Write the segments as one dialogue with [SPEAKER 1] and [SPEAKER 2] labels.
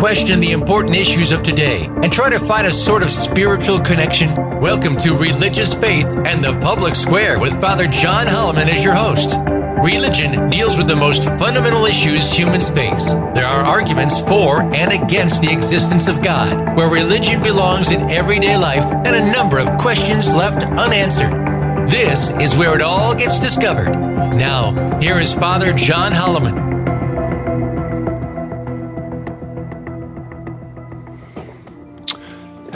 [SPEAKER 1] question the important issues of today and try to find a sort of spiritual connection? Welcome to Religious Faith and the Public Square with Father John Holloman as your host. Religion deals with the most fundamental issues humans face. There are arguments for and against the existence of God, where religion belongs in everyday life, and a number of questions left unanswered. This is where it all gets discovered. Now, here is Father John Holloman.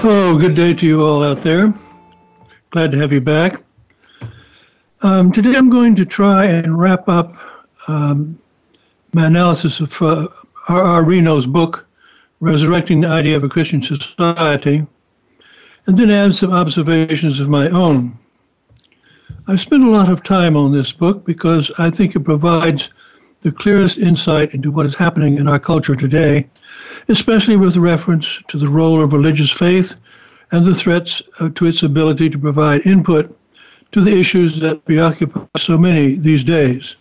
[SPEAKER 2] Hello, good day to you all out there. Glad to have you back. Um, today I'm going to try and wrap up um, my analysis of uh, R.R. Reno's book, Resurrecting the Idea of a Christian Society, and then add some observations of my own. I've spent a lot of time on this book because I think it provides the clearest insight into what is happening in our culture today, especially with reference to the role of religious faith and the threats uh, to its ability to provide input to the issues that preoccupy so many these days.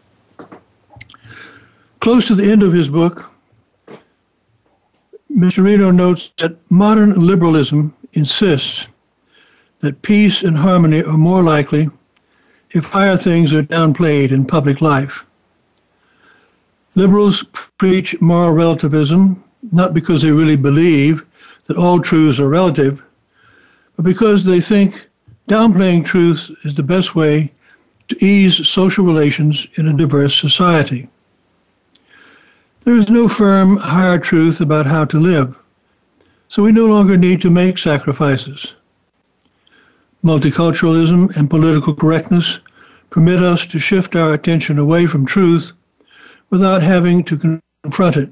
[SPEAKER 2] Close to the end of his book, Mr. Reno notes that modern liberalism insists that peace and harmony are more likely if higher things are downplayed in public life. Liberals preach moral relativism not because they really believe that all truths are relative, but because they think Downplaying truth is the best way to ease social relations in a diverse society. There is no firm, higher truth about how to live, so we no longer need to make sacrifices. Multiculturalism and political correctness permit us to shift our attention away from truth without having to confront it.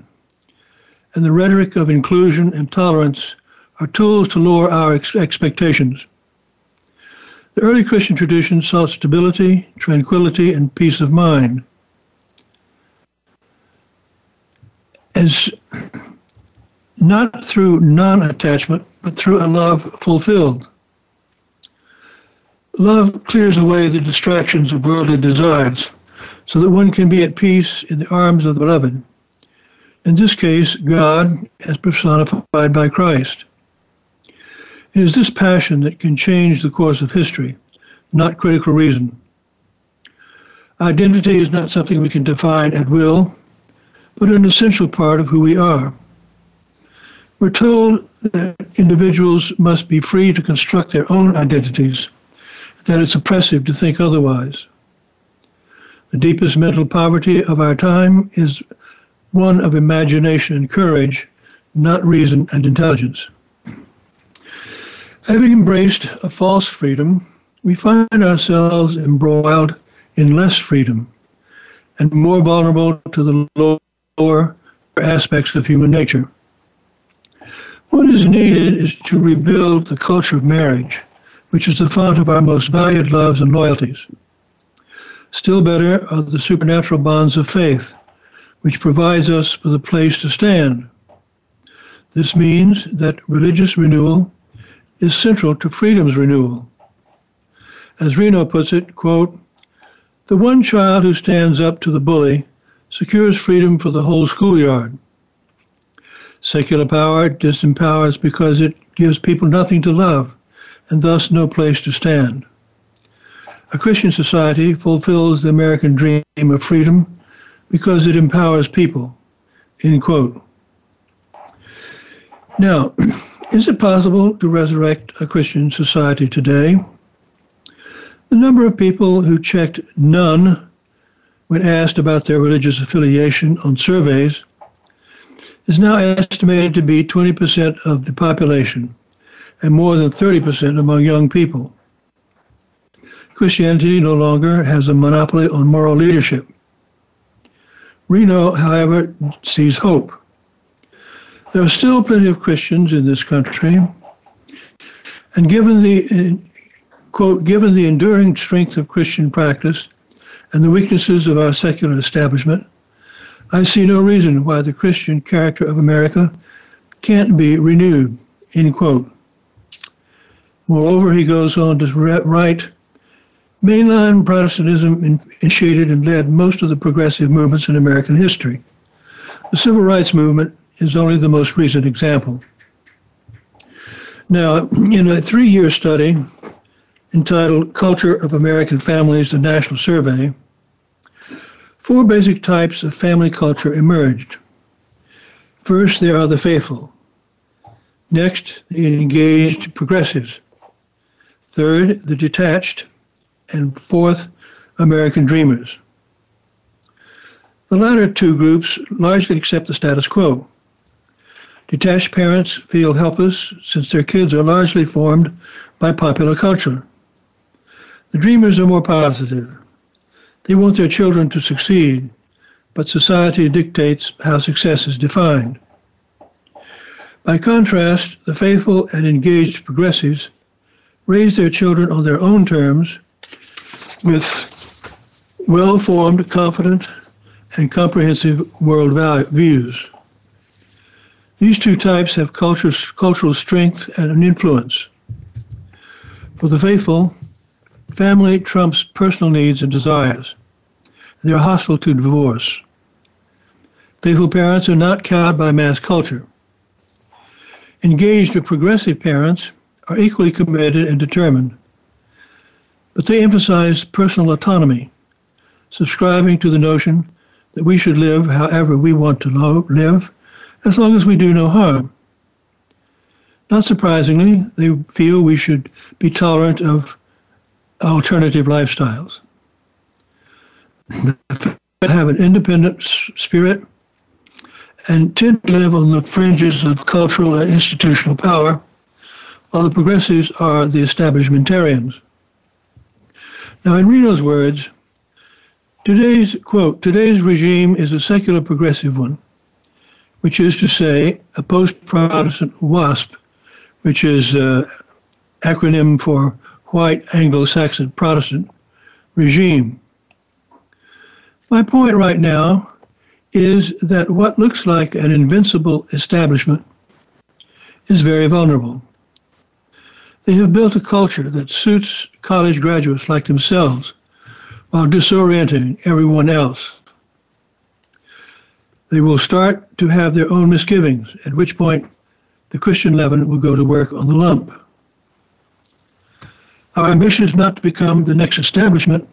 [SPEAKER 2] And the rhetoric of inclusion and tolerance are tools to lower our ex- expectations. The early Christian tradition sought stability, tranquility, and peace of mind. As not through non attachment, but through a love fulfilled. Love clears away the distractions of worldly desires so that one can be at peace in the arms of the beloved. In this case, God as personified by Christ. It is this passion that can change the course of history, not critical reason. Identity is not something we can define at will, but an essential part of who we are. We're told that individuals must be free to construct their own identities, that it's oppressive to think otherwise. The deepest mental poverty of our time is one of imagination and courage, not reason and intelligence. Having embraced a false freedom, we find ourselves embroiled in less freedom and more vulnerable to the lower aspects of human nature. What is needed is to rebuild the culture of marriage, which is the fount of our most valued loves and loyalties. Still better are the supernatural bonds of faith, which provides us with a place to stand. This means that religious renewal is central to freedom's renewal. As Reno puts it, quote, the one child who stands up to the bully secures freedom for the whole schoolyard. Secular power disempowers because it gives people nothing to love and thus no place to stand. A Christian society fulfills the American dream of freedom because it empowers people. End quote. Now, Is it possible to resurrect a Christian society today? The number of people who checked none when asked about their religious affiliation on surveys is now estimated to be 20% of the population and more than 30% among young people. Christianity no longer has a monopoly on moral leadership. Reno, however, sees hope. There are still plenty of Christians in this country, and given the quote, given the enduring strength of Christian practice and the weaknesses of our secular establishment, I see no reason why the Christian character of America can't be renewed. End quote. Moreover, he goes on to write, mainline Protestantism initiated and led most of the progressive movements in American history. The civil rights movement is only the most recent example. Now, in a three year study entitled Culture of American Families, the National Survey, four basic types of family culture emerged. First, there are the faithful. Next, the engaged progressives. Third, the detached. And fourth, American dreamers. The latter two groups largely accept the status quo. Detached parents feel helpless since their kids are largely formed by popular culture. The dreamers are more positive. They want their children to succeed, but society dictates how success is defined. By contrast, the faithful and engaged progressives raise their children on their own terms with well formed, confident, and comprehensive world views. These two types have culture, cultural strength and an influence. For the faithful, family trumps personal needs and desires. They are hostile to divorce. Faithful parents are not cowed by mass culture. Engaged or progressive parents are equally committed and determined, but they emphasize personal autonomy, subscribing to the notion that we should live however we want to lo- live as long as we do no harm. Not surprisingly, they feel we should be tolerant of alternative lifestyles. They have an independent spirit and tend to live on the fringes of cultural and institutional power, while the progressives are the establishmentarians. Now, in Reno's words, today's quote, today's regime is a secular progressive one which is to say, a post Protestant WASP, which is an acronym for White Anglo Saxon Protestant regime. My point right now is that what looks like an invincible establishment is very vulnerable. They have built a culture that suits college graduates like themselves while disorienting everyone else they will start to have their own misgivings, at which point the Christian leaven will go to work on the lump. Our ambition is not to become the next establishment,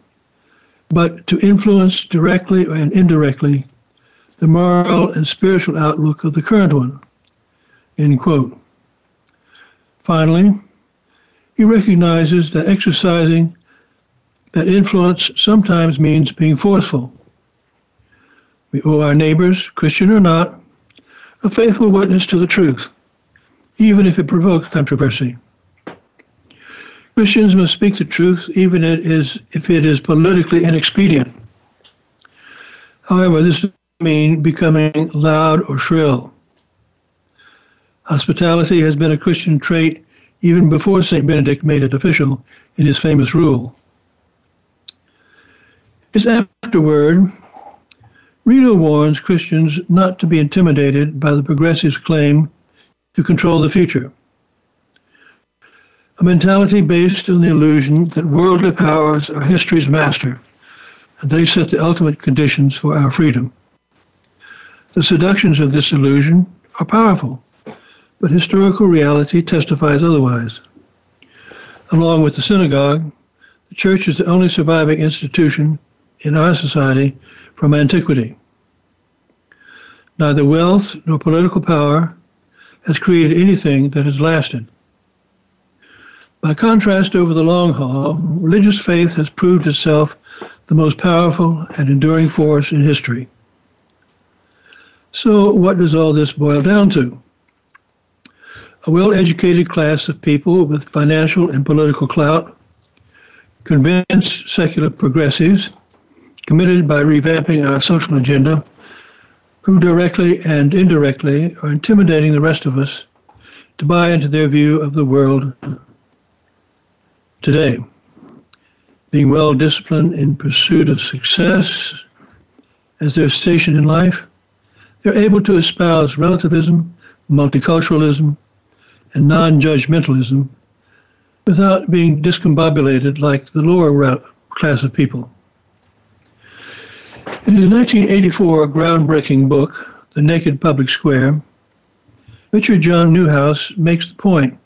[SPEAKER 2] but to influence directly and indirectly the moral and spiritual outlook of the current one. End quote. Finally, he recognizes that exercising that influence sometimes means being forceful. We owe our neighbors, Christian or not, a faithful witness to the truth, even if it provokes controversy. Christians must speak the truth even if it is politically inexpedient. However, this doesn't mean becoming loud or shrill. Hospitality has been a Christian trait even before St. Benedict made it official in his famous rule. His afterword Reno warns Christians not to be intimidated by the progressives' claim to control the future. A mentality based on the illusion that worldly powers are history's master, and they set the ultimate conditions for our freedom. The seductions of this illusion are powerful, but historical reality testifies otherwise. Along with the synagogue, the church is the only surviving institution in our society from antiquity. Neither wealth nor political power has created anything that has lasted. By contrast, over the long haul, religious faith has proved itself the most powerful and enduring force in history. So, what does all this boil down to? A well educated class of people with financial and political clout, convinced secular progressives, committed by revamping our social agenda, who directly and indirectly are intimidating the rest of us to buy into their view of the world today. Being well disciplined in pursuit of success as their station in life, they're able to espouse relativism, multiculturalism, and non judgmentalism without being discombobulated like the lower class of people. In his 1984 groundbreaking book, The Naked Public Square, Richard John Neuhaus makes the point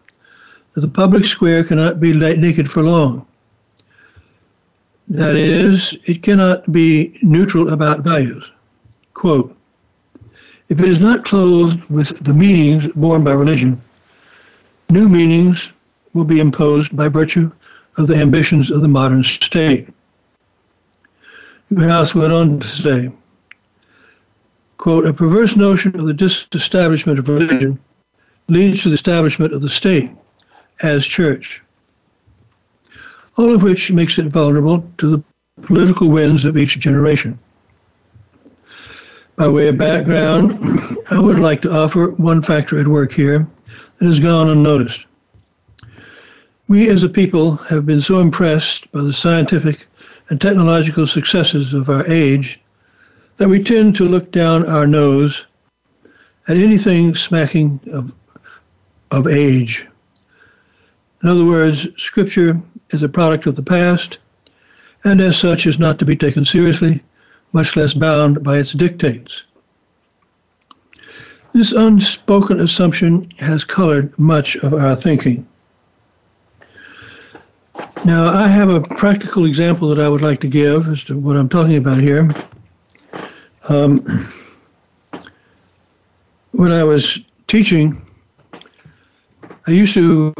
[SPEAKER 2] that the public square cannot be naked for long. That is, it cannot be neutral about values. Quote, if it is not clothed with the meanings borne by religion, new meanings will be imposed by virtue of the ambitions of the modern state. Neuhaus went on to say, quote, a perverse notion of the disestablishment of religion leads to the establishment of the state as church, all of which makes it vulnerable to the political winds of each generation. By way of background, I would like to offer one factor at work here that has gone unnoticed. We as a people have been so impressed by the scientific and technological successes of our age that we tend to look down our nose at anything smacking of, of age. In other words, Scripture is a product of the past, and as such is not to be taken seriously, much less bound by its dictates. This unspoken assumption has colored much of our thinking. Now, I have a practical example that I would like to give as to what I'm talking about here. Um, when I was teaching, I used to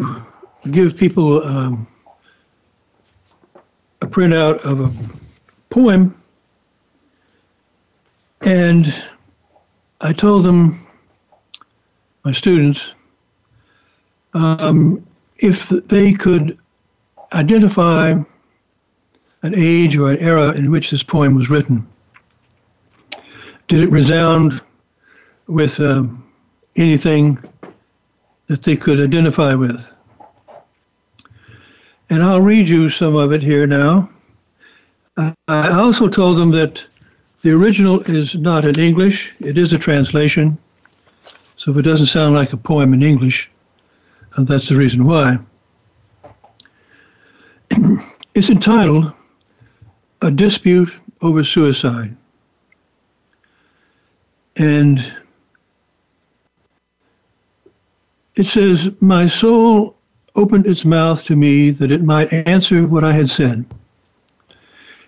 [SPEAKER 2] give people um, a printout of a poem, and I told them, my students, um, if they could identify an age or an era in which this poem was written. Did it resound with uh, anything that they could identify with? And I'll read you some of it here now. I also told them that the original is not in English, it is a translation. So if it doesn't sound like a poem in English, that's the reason why. it's entitled A Dispute Over Suicide. And it says, My soul opened its mouth to me that it might answer what I had said.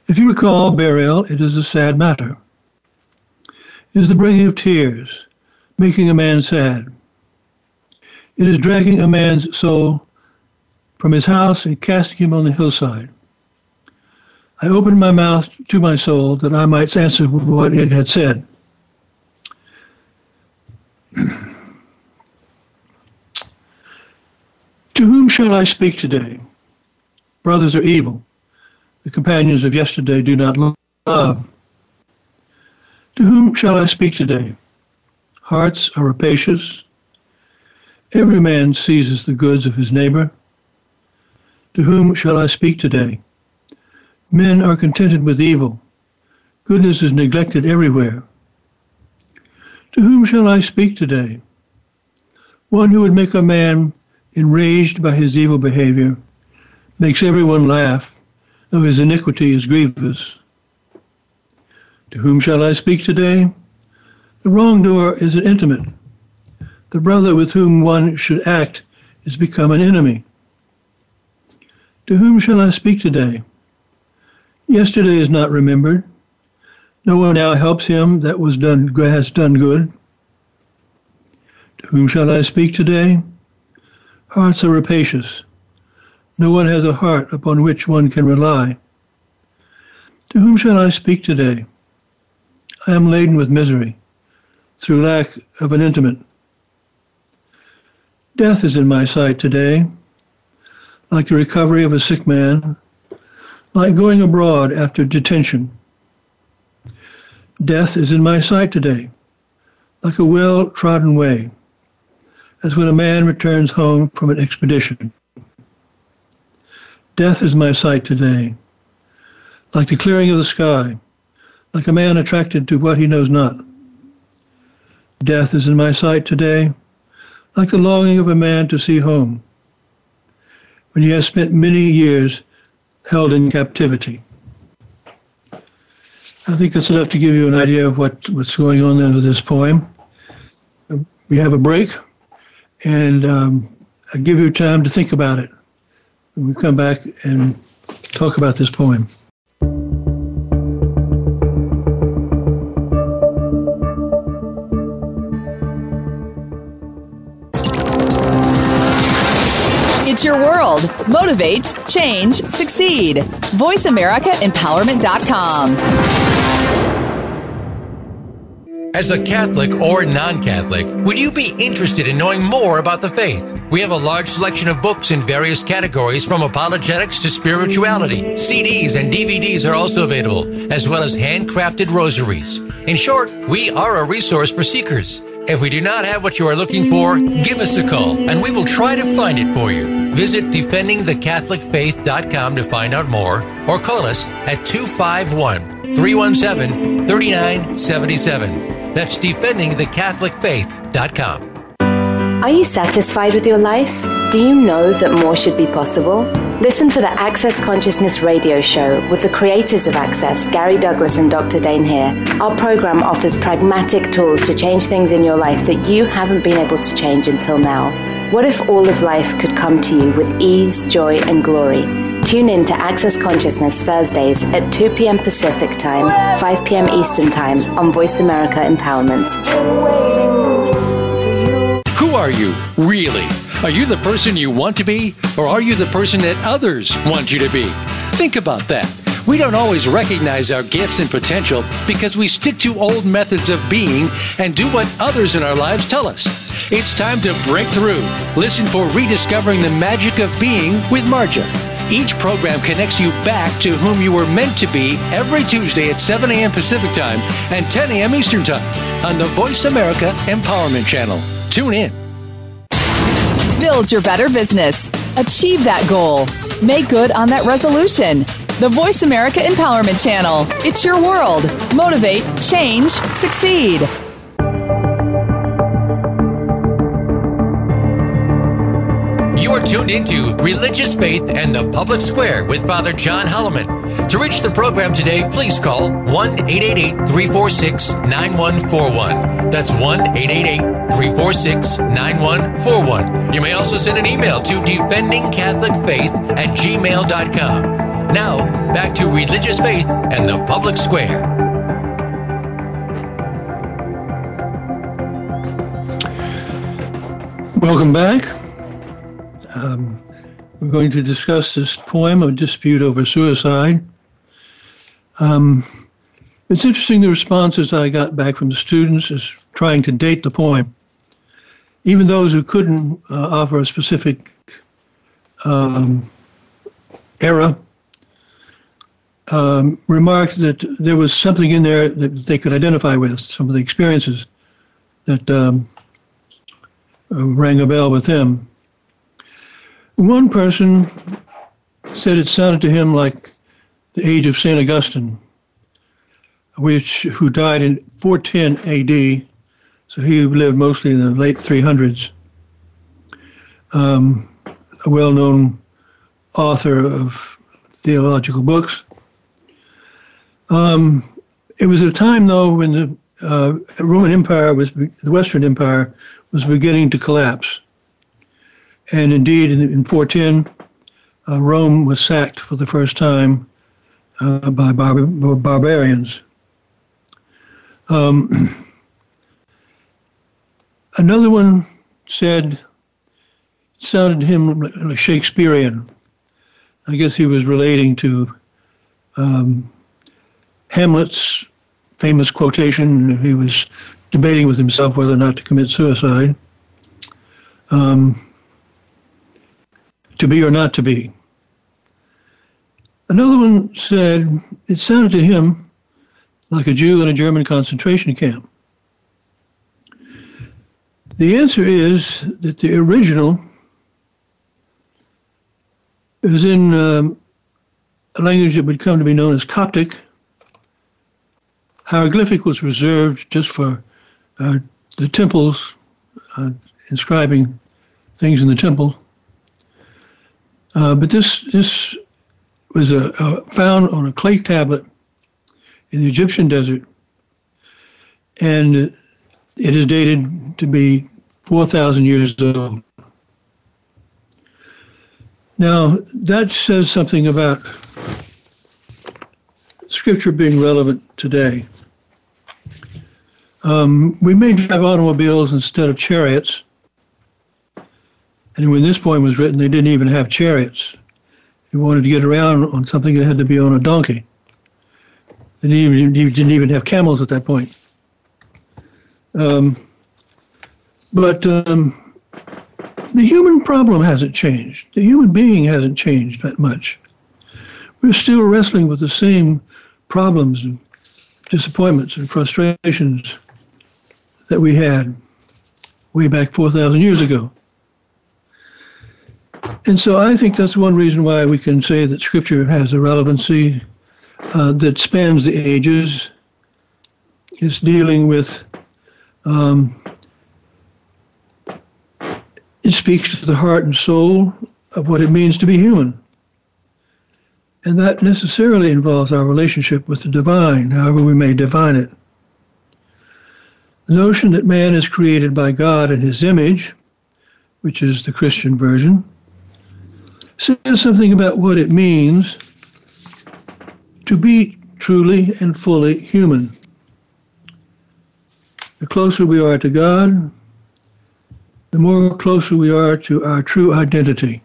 [SPEAKER 2] If you recall burial, it is a sad matter. It is the bringing of tears, making a man sad. It is dragging a man's soul from his house and casting him on the hillside. I opened my mouth to my soul that I might answer what it had said. to whom shall I speak today? Brothers are evil. The companions of yesterday do not love. To whom shall I speak today? Hearts are rapacious. Every man seizes the goods of his neighbor. To whom shall I speak today? Men are contented with evil. Goodness is neglected everywhere. To whom shall I speak today? One who would make a man enraged by his evil behavior makes everyone laugh, though his iniquity is grievous. To whom shall I speak today? The wrongdoer is an intimate. The brother with whom one should act is become an enemy. To whom shall I speak today? Yesterday is not remembered. No one now helps him that was done has done good. To whom shall I speak today? Hearts are rapacious. No one has a heart upon which one can rely. To whom shall I speak today? I am laden with misery through lack of an intimate. Death is in my sight today like the recovery of a sick man, like going abroad after detention. Death is in my sight today, like a well trodden way, as when a man returns home from an expedition. Death is my sight today, like the clearing of the sky, like a man attracted to what he knows not. Death is in my sight today, like the longing of a man to see home when he has spent many years held in captivity. I think that's enough to give you an idea of what, what's going on with this poem. We have a break, and um, I'll give you time to think about it. When we come back and talk about this poem.
[SPEAKER 3] It's your world. Motivate, change, succeed. VoiceAmericaEmpowerment.com.
[SPEAKER 1] As a Catholic or non Catholic, would you be interested in knowing more about the faith? We have a large selection of books in various categories from apologetics to spirituality. CDs and DVDs are also available, as well as handcrafted rosaries. In short, we are a resource for seekers. If we do not have what you are looking for, give us a call and we will try to find it for you. Visit defendingthecatholicfaith.com to find out more or call us at 251 317 3977. That's defendingthecatholicfaith.com.
[SPEAKER 4] Are you satisfied with your life? Do you know that more should be possible? Listen for the Access Consciousness radio show with the creators of Access, Gary Douglas and Dr. Dain Heer. Our program offers pragmatic tools to change things in your life that you haven't been able to change until now. What if all of life could come to you with ease, joy, and glory? Tune in to Access Consciousness Thursdays at 2 p.m. Pacific Time, 5 p.m. Eastern Time on Voice America Empowerment.
[SPEAKER 1] Who are you, really? Are you the person you want to be, or are you the person that others want you to be? Think about that. We don't always recognize our gifts and potential because we stick to old methods of being and do what others in our lives tell us. It's time to break through. Listen for Rediscovering the Magic of Being with Marja. Each program connects you back to whom you were meant to be every Tuesday at 7 a.m. Pacific Time and 10 a.m. Eastern Time on the Voice America Empowerment Channel. Tune in.
[SPEAKER 3] Build your better business. Achieve that goal. Make good on that resolution. The Voice America Empowerment Channel. It's your world. Motivate, change, succeed.
[SPEAKER 1] You are tuned into Religious Faith and the Public Square with Father John Holloman. To reach the program today, please call 1 888 346 9141. That's 1 888 346 9141. You may also send an email to defendingcatholicfaith at gmail.com. Now, back to Religious Faith and the Public Square.
[SPEAKER 2] Welcome back. Um, we're going to discuss this poem, A Dispute Over Suicide. Um, it's interesting the responses I got back from the students is trying to date the poem. Even those who couldn't uh, offer a specific um, era um, remarked that there was something in there that they could identify with, some of the experiences that um, uh, rang a bell with them. One person said it sounded to him like the age of St. Augustine, which who died in 410 AD, so he lived mostly in the late 300s. Um, a well-known author of theological books. Um, it was a time, though, when the uh, Roman Empire was the Western Empire was beginning to collapse. And indeed, in, in 410, uh, Rome was sacked for the first time uh, by bar- barbarians. Um, another one said, sounded to him like Shakespearean. I guess he was relating to um, Hamlet's famous quotation. He was debating with himself whether or not to commit suicide. Um, to be or not to be. Another one said it sounded to him like a Jew in a German concentration camp. The answer is that the original is in um, a language that would come to be known as Coptic. Hieroglyphic was reserved just for uh, the temples, uh, inscribing things in the temple. Uh, but this this was a, a, found on a clay tablet in the Egyptian desert, and it is dated to be 4,000 years old. Now, that says something about Scripture being relevant today. Um, we may drive automobiles instead of chariots. And when this poem was written, they didn't even have chariots. If you wanted to get around on something, it had to be on a donkey. They didn't even, didn't even have camels at that point. Um, but um, the human problem hasn't changed. The human being hasn't changed that much. We're still wrestling with the same problems and disappointments and frustrations that we had way back 4,000 years ago. And so I think that's one reason why we can say that Scripture has a relevancy uh, that spans the ages. It's dealing with, um, it speaks to the heart and soul of what it means to be human. And that necessarily involves our relationship with the divine, however we may define it. The notion that man is created by God in his image, which is the Christian version, says something about what it means to be truly and fully human. The closer we are to God, the more closer we are to our true identity.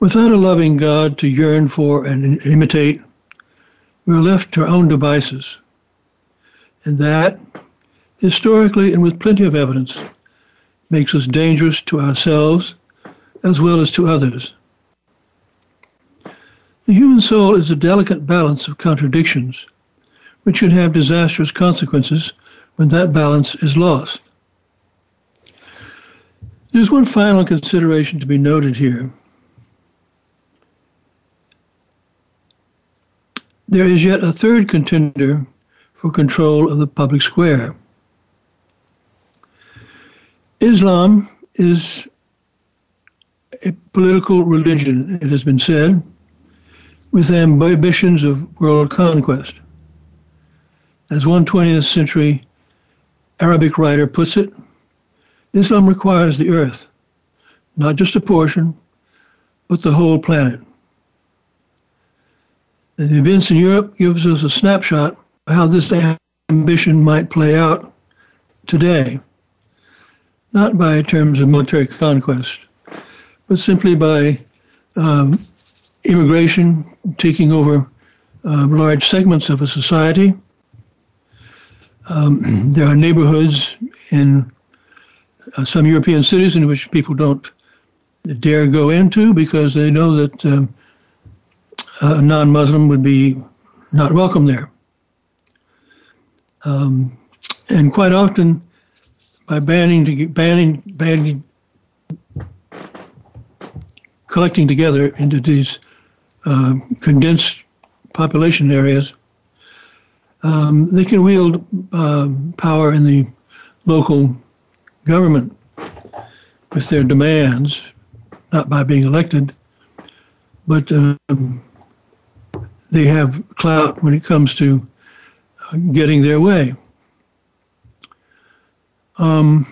[SPEAKER 2] Without a loving God to yearn for and imitate, we are left to our own devices. And that, historically and with plenty of evidence, makes us dangerous to ourselves as well as to others. The human soul is a delicate balance of contradictions, which can have disastrous consequences when that balance is lost. There's one final consideration to be noted here. There is yet a third contender for control of the public square. Islam is a political religion, it has been said, with ambitions of world conquest. As one 20th century Arabic writer puts it, Islam requires the earth, not just a portion, but the whole planet. The events in Europe gives us a snapshot how this ambition might play out today, not by terms of military conquest, but simply by um, immigration taking over uh, large segments of a society. Um, there are neighborhoods in uh, some European cities in which people don't dare go into because they know that um, a non-Muslim would be not welcome there. Um, and quite often, by banning, to, banning, banning, collecting together into these uh, condensed population areas, um, they can wield uh, power in the local government with their demands, not by being elected, but um, they have clout when it comes to getting their way. Um,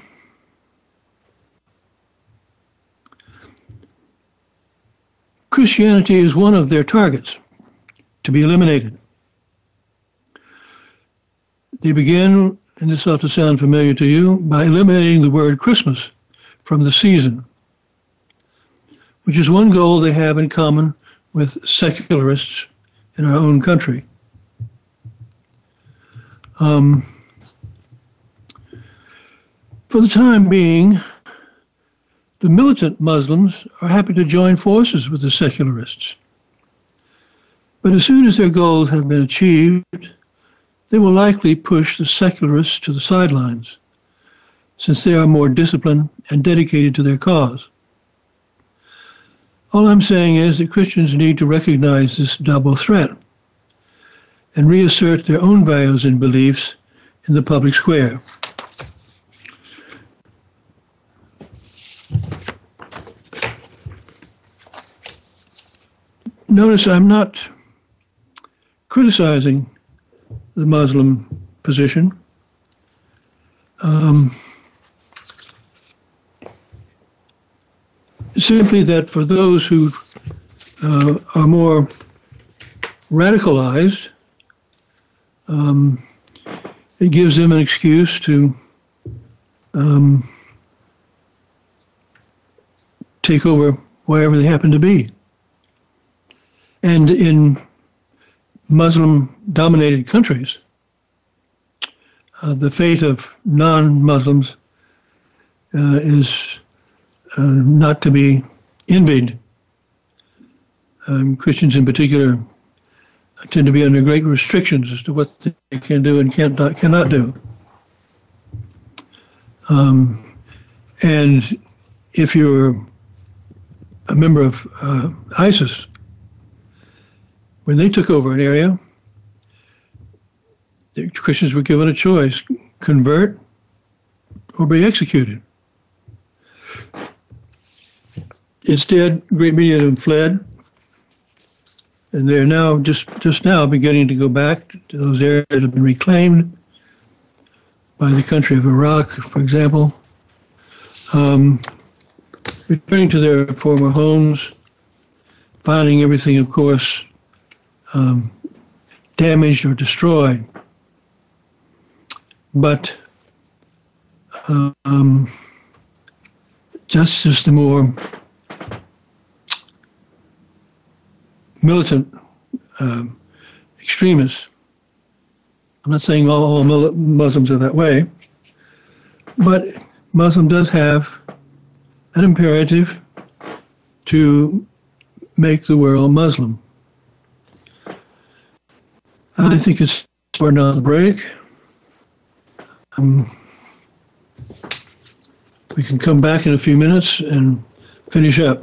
[SPEAKER 2] Christianity is one of their targets to be eliminated. They begin, and this ought to sound familiar to you, by eliminating the word Christmas from the season, which is one goal they have in common with secularists in our own country. Um, for the time being, the militant Muslims are happy to join forces with the secularists. But as soon as their goals have been achieved, they will likely push the secularists to the sidelines, since they are more disciplined and dedicated to their cause. All I'm saying is that Christians need to recognize this double threat and reassert their own values and beliefs in the public square. Notice I'm not criticizing the Muslim position. um, simply that for those who uh, are more radicalized, um, it gives them an excuse to um, take over wherever they happen to be. And in Muslim dominated countries, uh, the fate of non Muslims uh, is uh, not to be envied. Um, Christians, in particular, tend to be under great restrictions as to what they can do and can't, not, cannot do. Um, and if you're a member of uh, ISIS, when they took over an area, the Christians were given a choice convert or be executed. Instead, a great many of them fled, and they're now just, just now beginning to go back to those areas that have been reclaimed by the country of Iraq, for example, um, returning to their former homes, finding everything, of course, um, damaged or destroyed. But um, just as the more militant um, extremists, I'm not saying all, all Muslims are that way, but Muslim does have an imperative to make the world Muslim. I think it's for another break. Um, we can come back in a few minutes and finish up.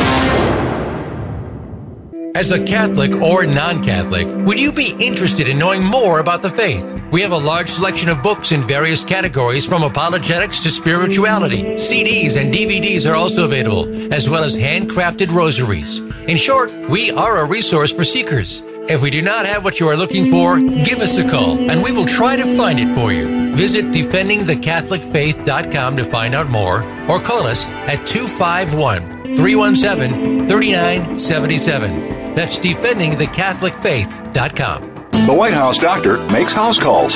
[SPEAKER 1] As a Catholic or non Catholic, would you be interested in knowing more about the faith? We have a large selection of books in various categories from apologetics to spirituality. CDs and DVDs are also available, as well as handcrafted rosaries. In short, we are a resource for seekers. If we do not have what you are looking for, give us a call and we will try to find it for you. Visit defendingthecatholicfaith.com to find out more or call us at 251 317 3977. That's defendingthecatholicfaith.com.
[SPEAKER 5] The White House doctor makes house calls.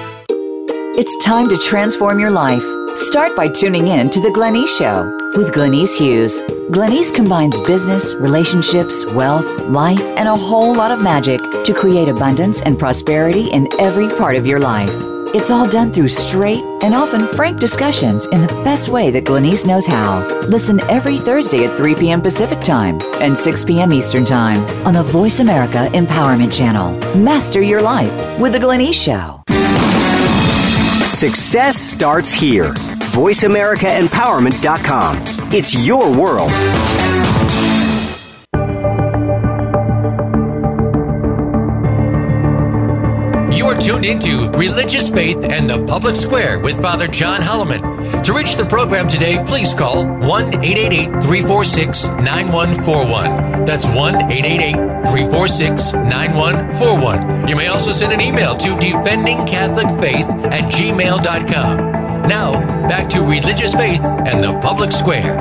[SPEAKER 6] It's time to transform your life. Start by tuning in to The Glenyce Show with Glenyce Hughes. Glenyce combines business, relationships, wealth, life, and a whole lot of magic to create abundance and prosperity in every part of your life. It's all done through straight and often frank discussions in the best way that Glenyce knows how. Listen every Thursday at 3 p.m. Pacific Time and 6 p.m. Eastern Time on the Voice America Empowerment Channel. Master your life with The Glenyce Show.
[SPEAKER 7] Success starts here. VoiceAmericaEmpowerment.com. It's your world.
[SPEAKER 1] You are tuned into Religious Faith and the Public Square with Father John Holloman. To reach the program today, please call 1 888 346 9141. That's 1 888 346 9141. You may also send an email to defendingcatholicfaith at gmail.com. Now, back to Religious Faith and the Public Square.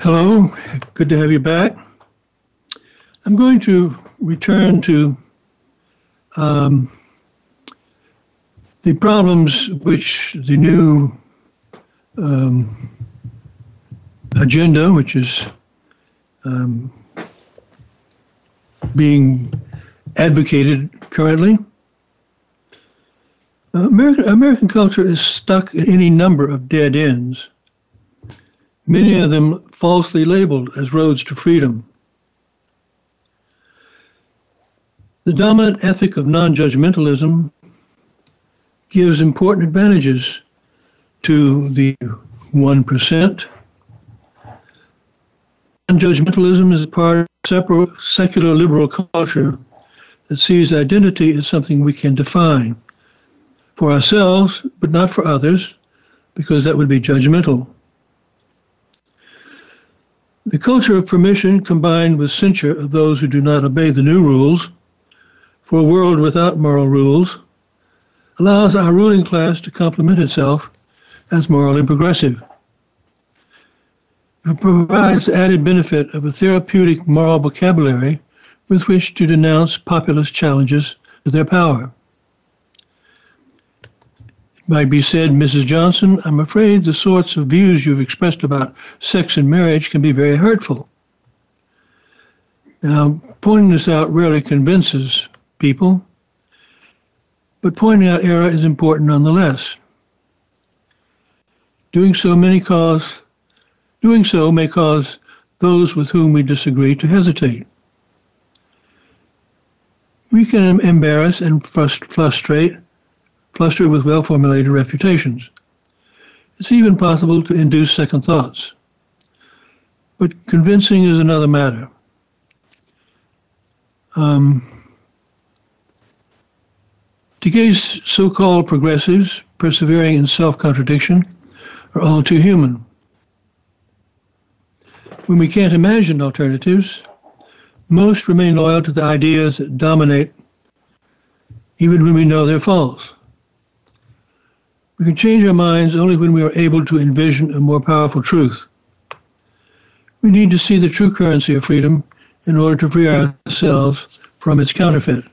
[SPEAKER 2] Hello, good to have you back. I'm going to return to um, the problems which the new um, agenda, which is um, being advocated currently. Uh, American, American culture is stuck in any number of dead ends, many of them falsely labeled as roads to freedom. The dominant ethic of non judgmentalism gives important advantages to the 1%. Non judgmentalism is part of secular liberal culture that sees identity as something we can define for ourselves, but not for others, because that would be judgmental. The culture of permission combined with censure of those who do not obey the new rules for a world without moral rules allows our ruling class to compliment itself as morally progressive. It provides the added benefit of a therapeutic moral vocabulary with which to denounce populist challenges to their power. It might be said, Mrs. Johnson, I'm afraid the sorts of views you've expressed about sex and marriage can be very hurtful. Now, pointing this out rarely convinces people, but pointing out error is important nonetheless. Doing so many cause doing so may cause those with whom we disagree to hesitate. We can embarrass and frustrate, fluster with well formulated refutations. It's even possible to induce second thoughts. But convincing is another matter. Um, Today's so-called progressives, persevering in self-contradiction, are all too human. When we can't imagine alternatives, most remain loyal to the ideas that dominate, even when we know they're false. We can change our minds only when we are able to envision a more powerful truth. We need to see the true currency of freedom in order to free ourselves from its counterfeit.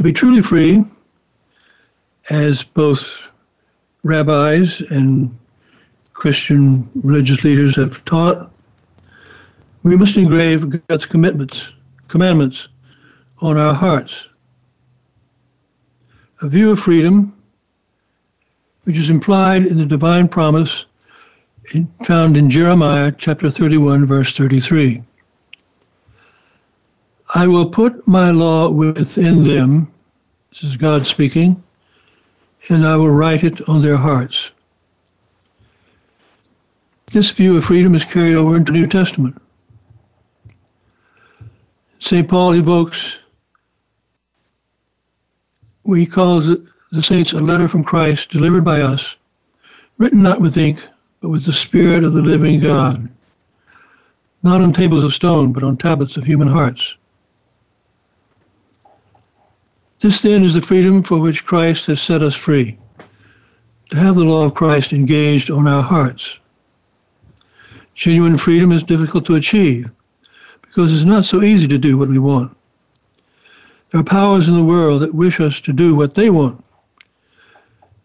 [SPEAKER 2] To be truly free, as both rabbis and Christian religious leaders have taught, we must engrave God's commitments, commandments on our hearts. A view of freedom, which is implied in the divine promise found in Jeremiah chapter 31, verse 33. I will put my law within them, this is God speaking, and I will write it on their hearts. This view of freedom is carried over into the New Testament. St. Paul evokes, he calls the saints a letter from Christ delivered by us, written not with ink, but with the Spirit of the living God, not on tables of stone, but on tablets of human hearts. This then is the freedom for which Christ has set us free, to have the law of Christ engaged on our hearts. Genuine freedom is difficult to achieve because it's not so easy to do what we want. There are powers in the world that wish us to do what they want,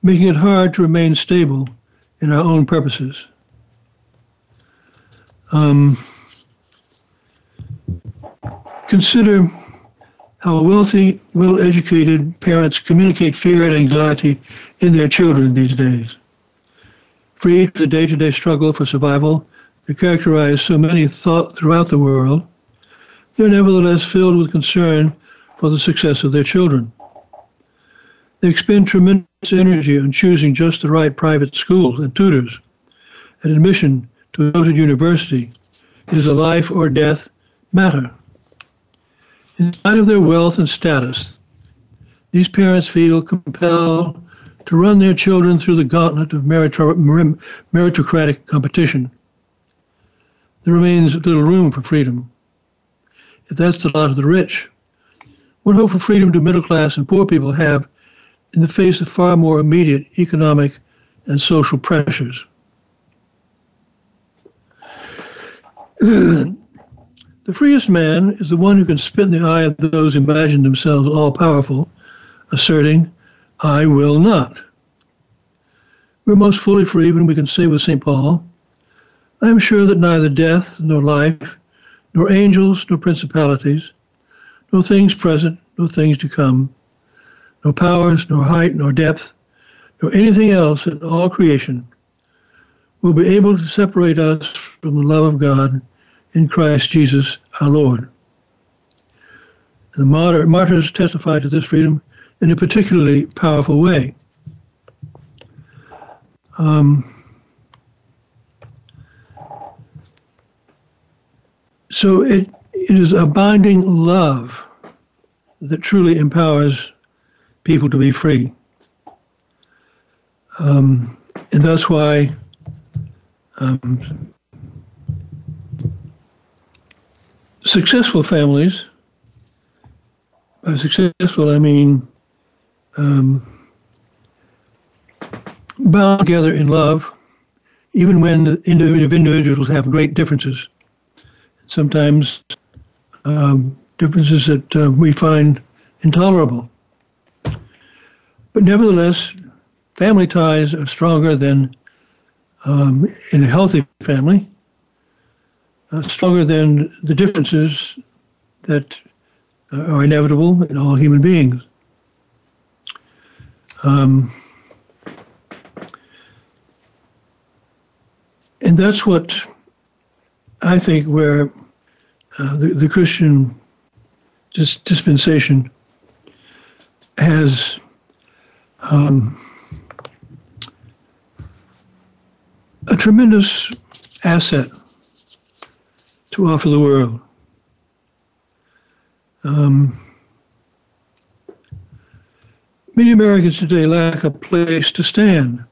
[SPEAKER 2] making it hard to remain stable in our own purposes. Um, consider how wealthy, well educated parents communicate fear and anxiety in their children these days. Free to the day to day struggle for survival that characterize so many thought throughout the world, they're nevertheless filled with concern for the success of their children. They expend tremendous energy on choosing just the right private schools and tutors, and admission to a noted university. is a life or death matter. In spite of their wealth and status, these parents feel compelled to run their children through the gauntlet of meritocratic competition. There remains little room for freedom. If that's the lot of the rich, what hope for freedom do middle class and poor people have in the face of far more immediate economic and social pressures? The freest man is the one who can spit in the eye of those who imagine themselves all powerful, asserting, I will not. We're most fully free when we can say with St. Paul, I am sure that neither death nor life, nor angels nor principalities, nor things present nor things to come, nor powers nor height nor depth, nor anything else in all creation will be able to separate us from the love of God in Christ Jesus our Lord. The martyrs testify to this freedom in a particularly powerful way. Um, so it, it is a binding love that truly empowers people to be free. Um, and that's why um, successful families, by successful I mean um, bound together in love, even when individual individuals have great differences. Sometimes um, differences that uh, we find intolerable. But nevertheless, family ties are stronger than um, in a healthy family, uh, stronger than the differences that are inevitable in all human beings. Um, and that's what I think where uh, the, the Christian dis- dispensation has um, a tremendous asset to offer the world. Um, many Americans today lack a place to stand.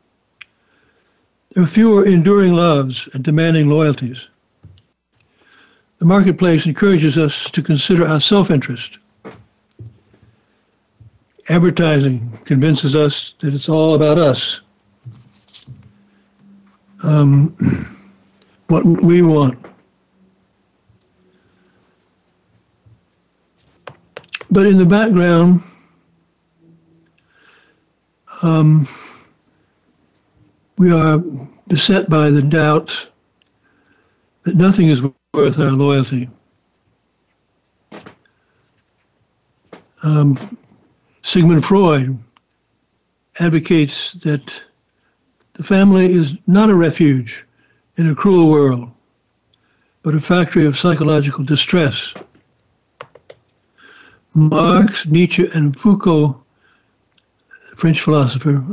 [SPEAKER 2] There are fewer enduring loves and demanding loyalties. The marketplace encourages us to consider our self interest. Advertising convinces us that it's all about us. Um, what we want. But in the background, um, we are beset by the doubt that nothing is worth our loyalty. Um, Sigmund Freud advocates that the family is not a refuge in a cruel world, but a factory of psychological distress. Marx, Nietzsche, and Foucault, French philosopher,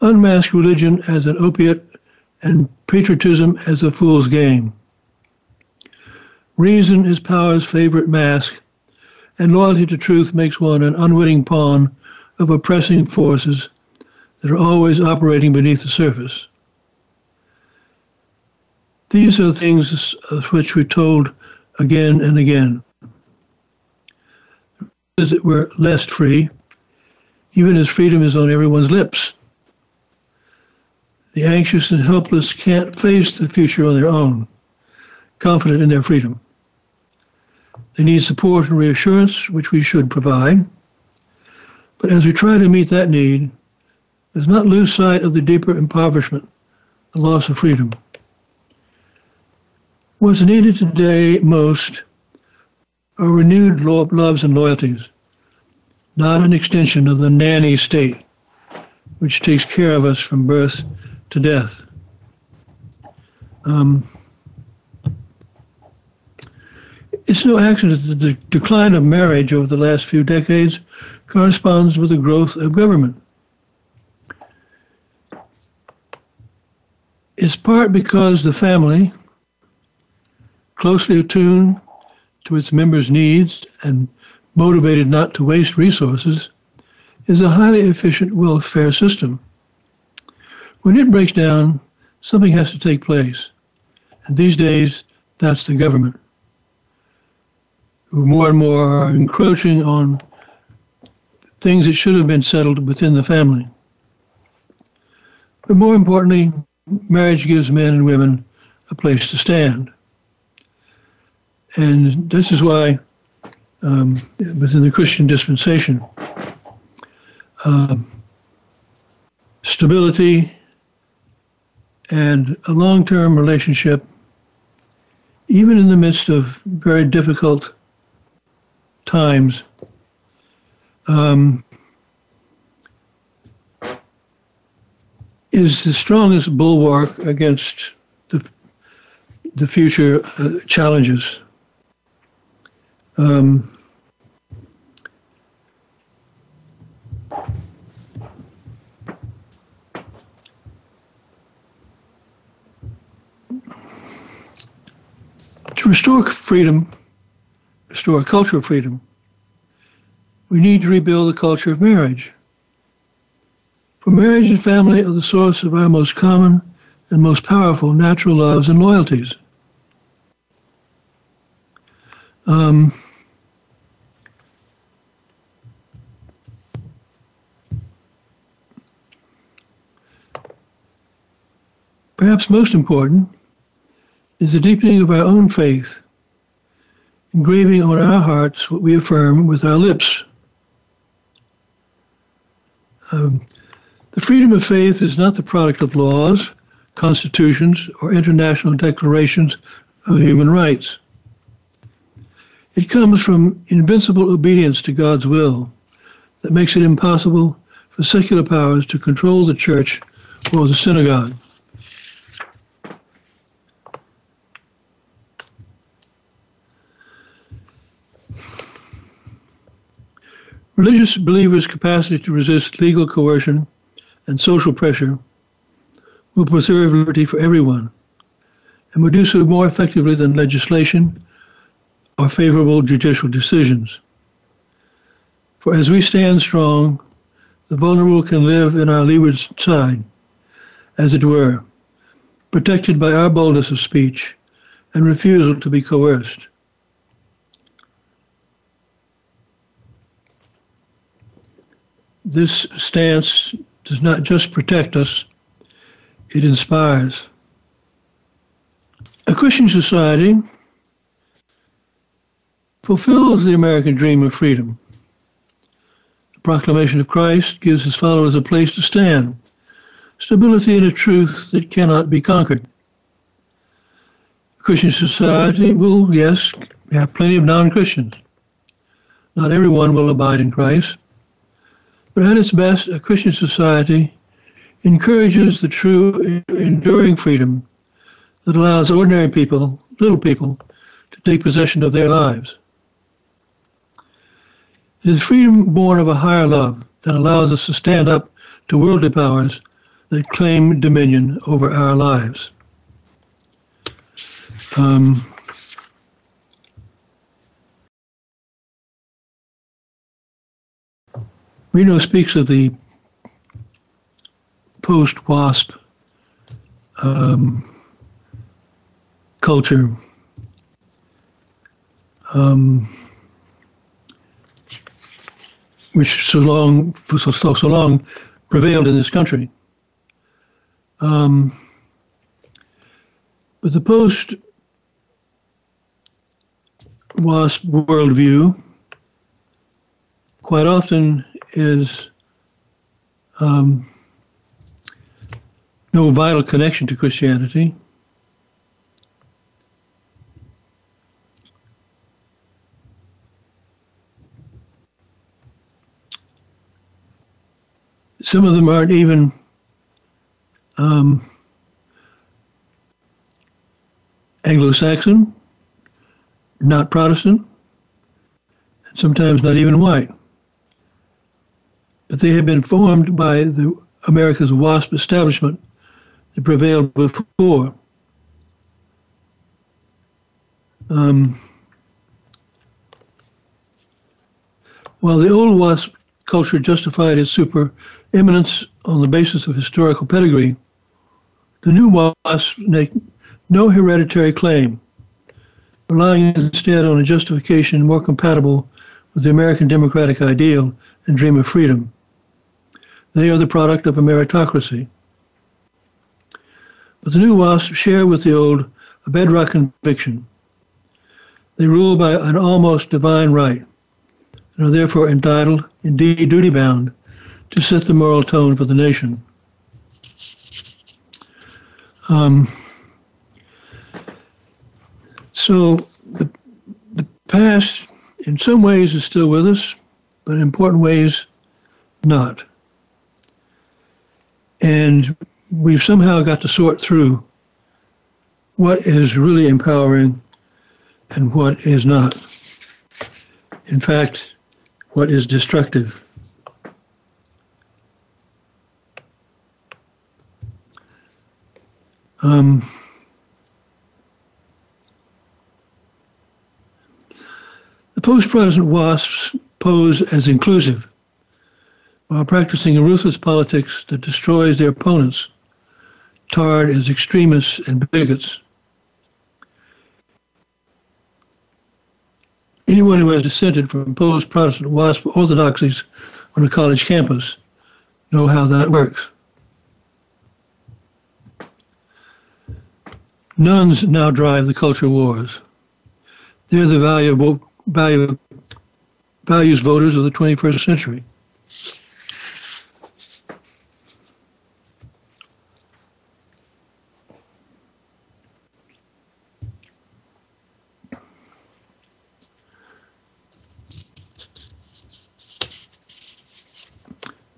[SPEAKER 2] unmask religion as an opiate and patriotism as a fool's game. Reason is power's favorite mask, and loyalty to truth makes one an unwitting pawn of oppressing forces that are always operating beneath the surface. These are things of which we're told again and again. Is it we're less free, even as freedom is on everyone's lips. The anxious and helpless can't face the future on their own, confident in their freedom. They need support and reassurance, which we should provide. But as we try to meet that need, let's not lose sight of the deeper impoverishment, the loss of freedom. What's needed today most are renewed loves and loyalties, not an extension of the nanny state, which takes care of us from birth to death. Um, It's no accident that the decline of marriage over the last few decades corresponds with the growth of government. It's part because the family, closely attuned to its members' needs and motivated not to waste resources, is a highly efficient welfare system. When it breaks down, something has to take place. And these days, that's the government who more and more are encroaching on things that should have been settled within the family. But more importantly, marriage gives men and women a place to stand. And this is why, um, within the Christian dispensation, um, stability and a long term relationship even in the midst of very difficult times, um, is the strongest bulwark against the, the future uh, challenges. Um, to restore freedom, restore of freedom, we need to rebuild the culture of marriage. For marriage and family are the source of our most common and most powerful natural loves and loyalties. Um, perhaps most important is the deepening of our own faith, engraving on our hearts what we affirm with our lips. Um, the freedom of faith is not the product of laws, constitutions, or international declarations of human rights. It comes from invincible obedience to God's will that makes it impossible for secular powers to control the church or the synagogue. Religious believers' capacity to resist legal coercion and social pressure will preserve liberty for everyone and will do so more effectively than legislation or favorable judicial decisions. For as we stand strong, the vulnerable can live in our leeward side, as it were, protected by our boldness of speech and refusal to be coerced. This stance does not just protect us, it inspires. A Christian society fulfills the American dream of freedom. The proclamation of Christ gives his followers a place to stand, stability in a truth that cannot be conquered. A Christian society will, yes, have plenty of non Christians. Not everyone will abide in Christ. But at its best, a Christian society encourages the true, enduring freedom that allows ordinary people, little people, to take possession of their lives. It is freedom born of a higher love that allows us to stand up to worldly powers that claim dominion over our lives. Um, Reno speaks of the post WASP um, culture. Um, which so long so, so, long prevailed in this country. Um, but the post WASP worldview quite often is um, no vital connection to Christianity. Some of them aren't even um, Anglo Saxon, not Protestant, and sometimes not even white but they had been formed by the America's WASP establishment that prevailed before. Um, while the old WASP culture justified its super eminence on the basis of historical pedigree, the new WASP make no hereditary claim, relying instead on a justification more compatible with the American democratic ideal and dream of freedom. They are the product of a meritocracy. But the new WASP share with the old a bedrock conviction. They rule by an almost divine right and are therefore entitled, indeed duty bound, to set the moral tone for the nation. Um, So the, the past, in some ways, is still with us, but in important ways, not. And we've somehow got to sort through what is really empowering and what is not. In fact, what is destructive. Um, the post Protestant WASPs pose as inclusive while practicing a ruthless politics that destroys their opponents, tarred as extremists and bigots. Anyone who has dissented from post Protestant WASP orthodoxies on a college campus know how that works. Nones now drive the culture wars. They're the valuable, value, values voters of the 21st century.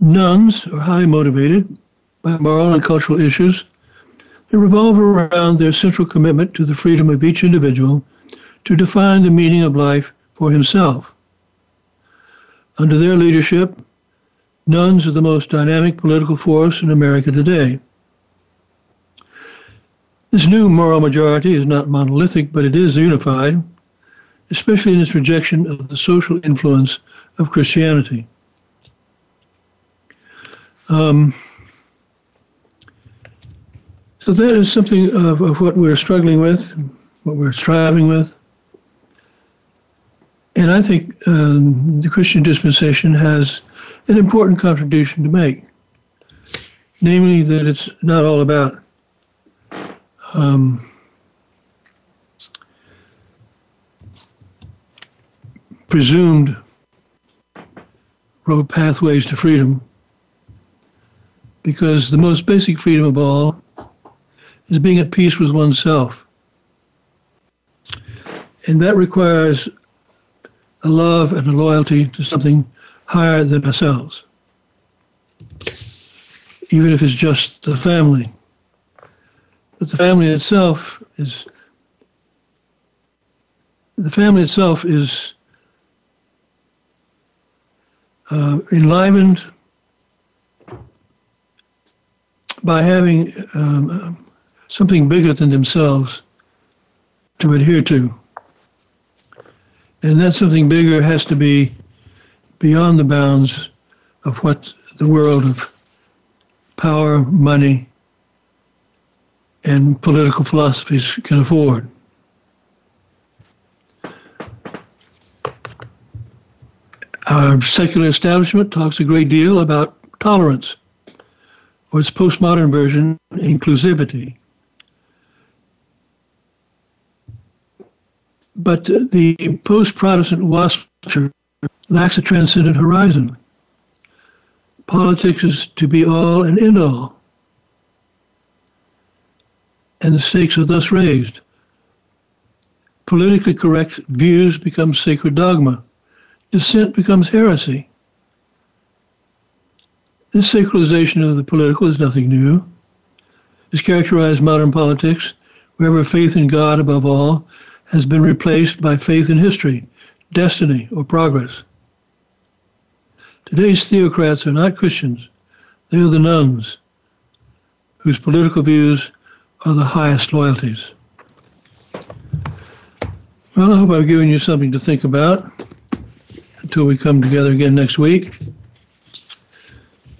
[SPEAKER 2] Nones are highly motivated by moral and cultural issues that revolve around their central commitment to the freedom of each individual to define the meaning of life for himself. Under their leadership, nones are the most dynamic political force in America today. This new moral majority is not monolithic, but it is unified, especially in its rejection of the social influence of Christianity. Um, so that is something of, of what we're struggling with, what we're striving with. And I think um, the Christian dispensation has an important contribution to make, namely that it's not all about um, presumed road pathways to freedom because the most basic freedom of all is being at peace with oneself. And that requires a love and a loyalty to something higher than ourselves, even if it's just the family. But the family itself is the family itself is uh, enlivened by having um, something bigger than themselves to adhere to. And that something bigger has to be beyond the bounds of what the world of power, money, and political philosophies can afford. Our secular establishment talks a great deal about tolerance or its postmodern version, inclusivity. But the post Protestant WASP lacks a transcendent horizon. Politics is to be all and end all. And the stakes are thus raised. Politically correct views become sacred dogma. Dissent becomes heresy. This secularization of the political is nothing new. It's characterized modern politics, wherever faith in God above all has been replaced by faith in history, destiny, or progress. Today's theocrats are not Christians, they are the nones, whose political views are the highest loyalties. Well, I hope I've given you something to think about until we come together again next week.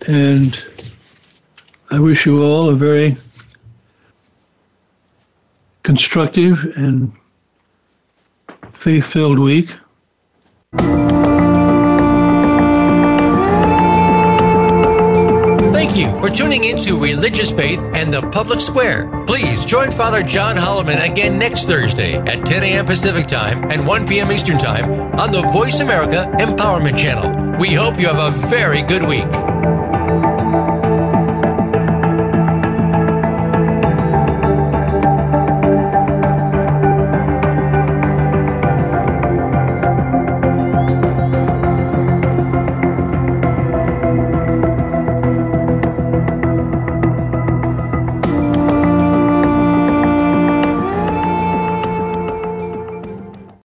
[SPEAKER 2] And I wish you all a very constructive and faith filled week.
[SPEAKER 1] Thank you for tuning in to Religious Faith and the Public Square. Please join Father John Holloman again next Thursday at 10 a.m. Pacific Time and 1 p.m. Eastern Time on the Voice America Empowerment Channel. We hope you have a very good week.